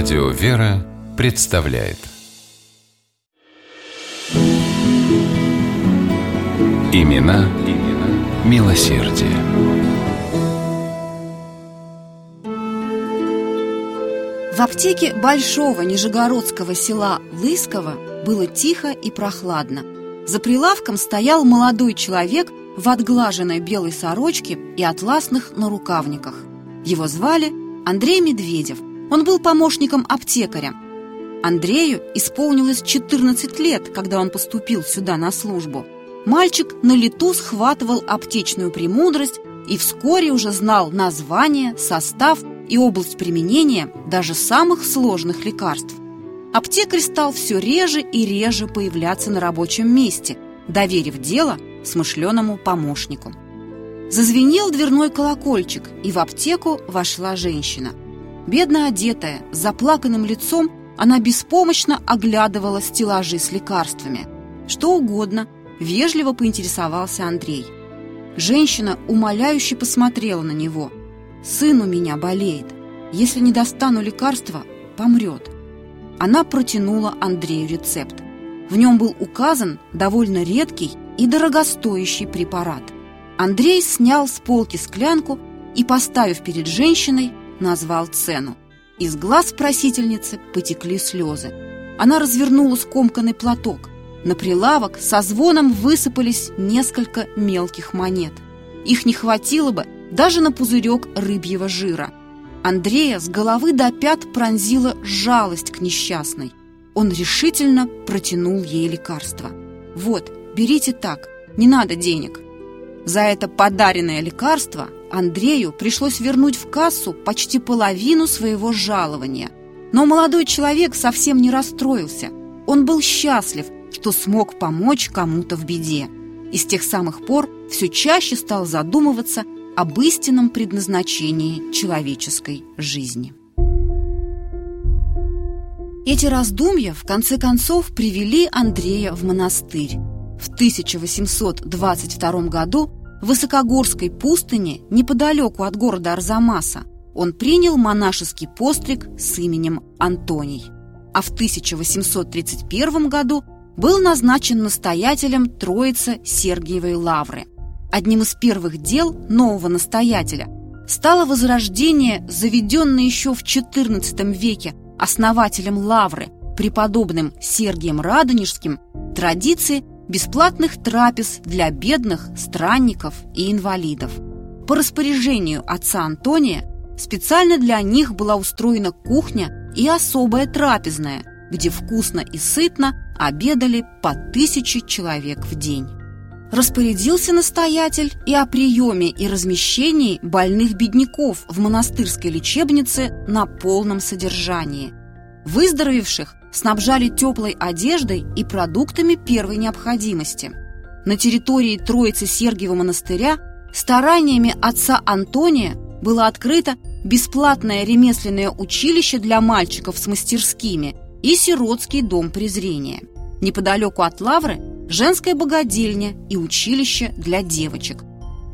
Радио «Вера» представляет Имена, имена милосердие. В аптеке большого нижегородского села Лысково было тихо и прохладно. За прилавком стоял молодой человек в отглаженной белой сорочке и атласных нарукавниках. Его звали Андрей Медведев. Он был помощником аптекаря. Андрею исполнилось 14 лет, когда он поступил сюда на службу. Мальчик на лету схватывал аптечную премудрость и вскоре уже знал название, состав и область применения даже самых сложных лекарств. Аптекарь стал все реже и реже появляться на рабочем месте, доверив дело смышленому помощнику. Зазвенел дверной колокольчик, и в аптеку вошла женщина. Бедно одетая, с заплаканным лицом, она беспомощно оглядывала стеллажи с лекарствами. Что угодно, вежливо поинтересовался Андрей. Женщина умоляюще посмотрела на него. «Сын у меня болеет. Если не достану лекарства, помрет». Она протянула Андрею рецепт. В нем был указан довольно редкий и дорогостоящий препарат – Андрей снял с полки склянку и, поставив перед женщиной, назвал цену. Из глаз просительницы потекли слезы. Она развернула скомканный платок. На прилавок со звоном высыпались несколько мелких монет. Их не хватило бы даже на пузырек рыбьего жира. Андрея с головы до пят пронзила жалость к несчастной. Он решительно протянул ей лекарство. «Вот, берите так, не надо денег». За это подаренное лекарство Андрею пришлось вернуть в кассу почти половину своего жалования. Но молодой человек совсем не расстроился. Он был счастлив, что смог помочь кому-то в беде. И с тех самых пор все чаще стал задумываться об истинном предназначении человеческой жизни. Эти раздумья в конце концов привели Андрея в монастырь. В 1822 году в Высокогорской пустыне, неподалеку от города Арзамаса, он принял монашеский постриг с именем Антоний. А в 1831 году был назначен настоятелем Троицы Сергиевой Лавры. Одним из первых дел нового настоятеля стало возрождение, заведенное еще в XIV веке основателем Лавры, преподобным Сергием Радонежским, традиции бесплатных трапез для бедных, странников и инвалидов. По распоряжению отца Антония специально для них была устроена кухня и особая трапезная, где вкусно и сытно обедали по тысяче человек в день. Распорядился настоятель и о приеме и размещении больных бедняков в монастырской лечебнице на полном содержании. Выздоровевших снабжали теплой одеждой и продуктами первой необходимости. На территории Троицы Сергиева монастыря стараниями отца Антония было открыто бесплатное ремесленное училище для мальчиков с мастерскими и сиротский дом презрения. Неподалеку от Лавры – женская богадельня и училище для девочек.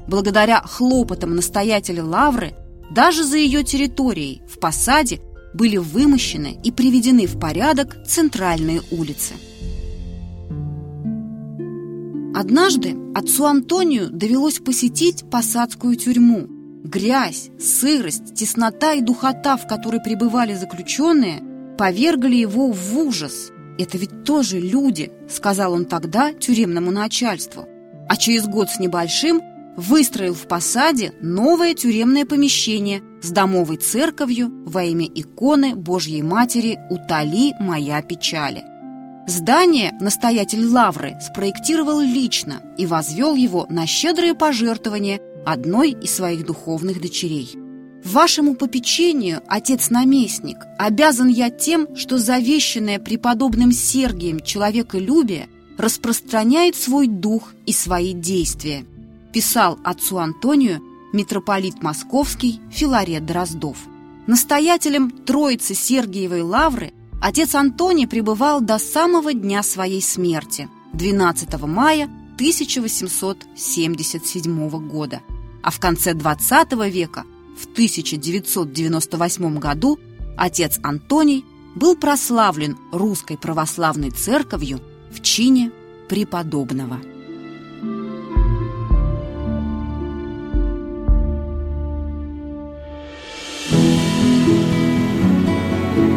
Благодаря хлопотам настоятеля Лавры даже за ее территорией, в посаде, были вымощены и приведены в порядок центральные улицы. Однажды отцу Антонию довелось посетить посадскую тюрьму. Грязь, сырость, теснота и духота, в которой пребывали заключенные, повергли его в ужас. «Это ведь тоже люди», — сказал он тогда тюремному начальству. А через год с небольшим выстроил в посаде новое тюремное помещение с домовой церковью во имя иконы Божьей Матери «Утоли моя печали». Здание настоятель Лавры спроектировал лично и возвел его на щедрые пожертвования одной из своих духовных дочерей. Вашему попечению, отец-наместник, обязан я тем, что завещанное преподобным Сергием человеколюбие распространяет свой дух и свои действия – писал отцу Антонию митрополит Московский Филарет Дроздов. Настоятелем Троицы Сергиевой Лавры отец Антоний пребывал до самого дня своей смерти, 12 мая 1877 года, а в конце XX века, в 1998 году, Отец Антоний был прославлен русской православной церковью в чине преподобного.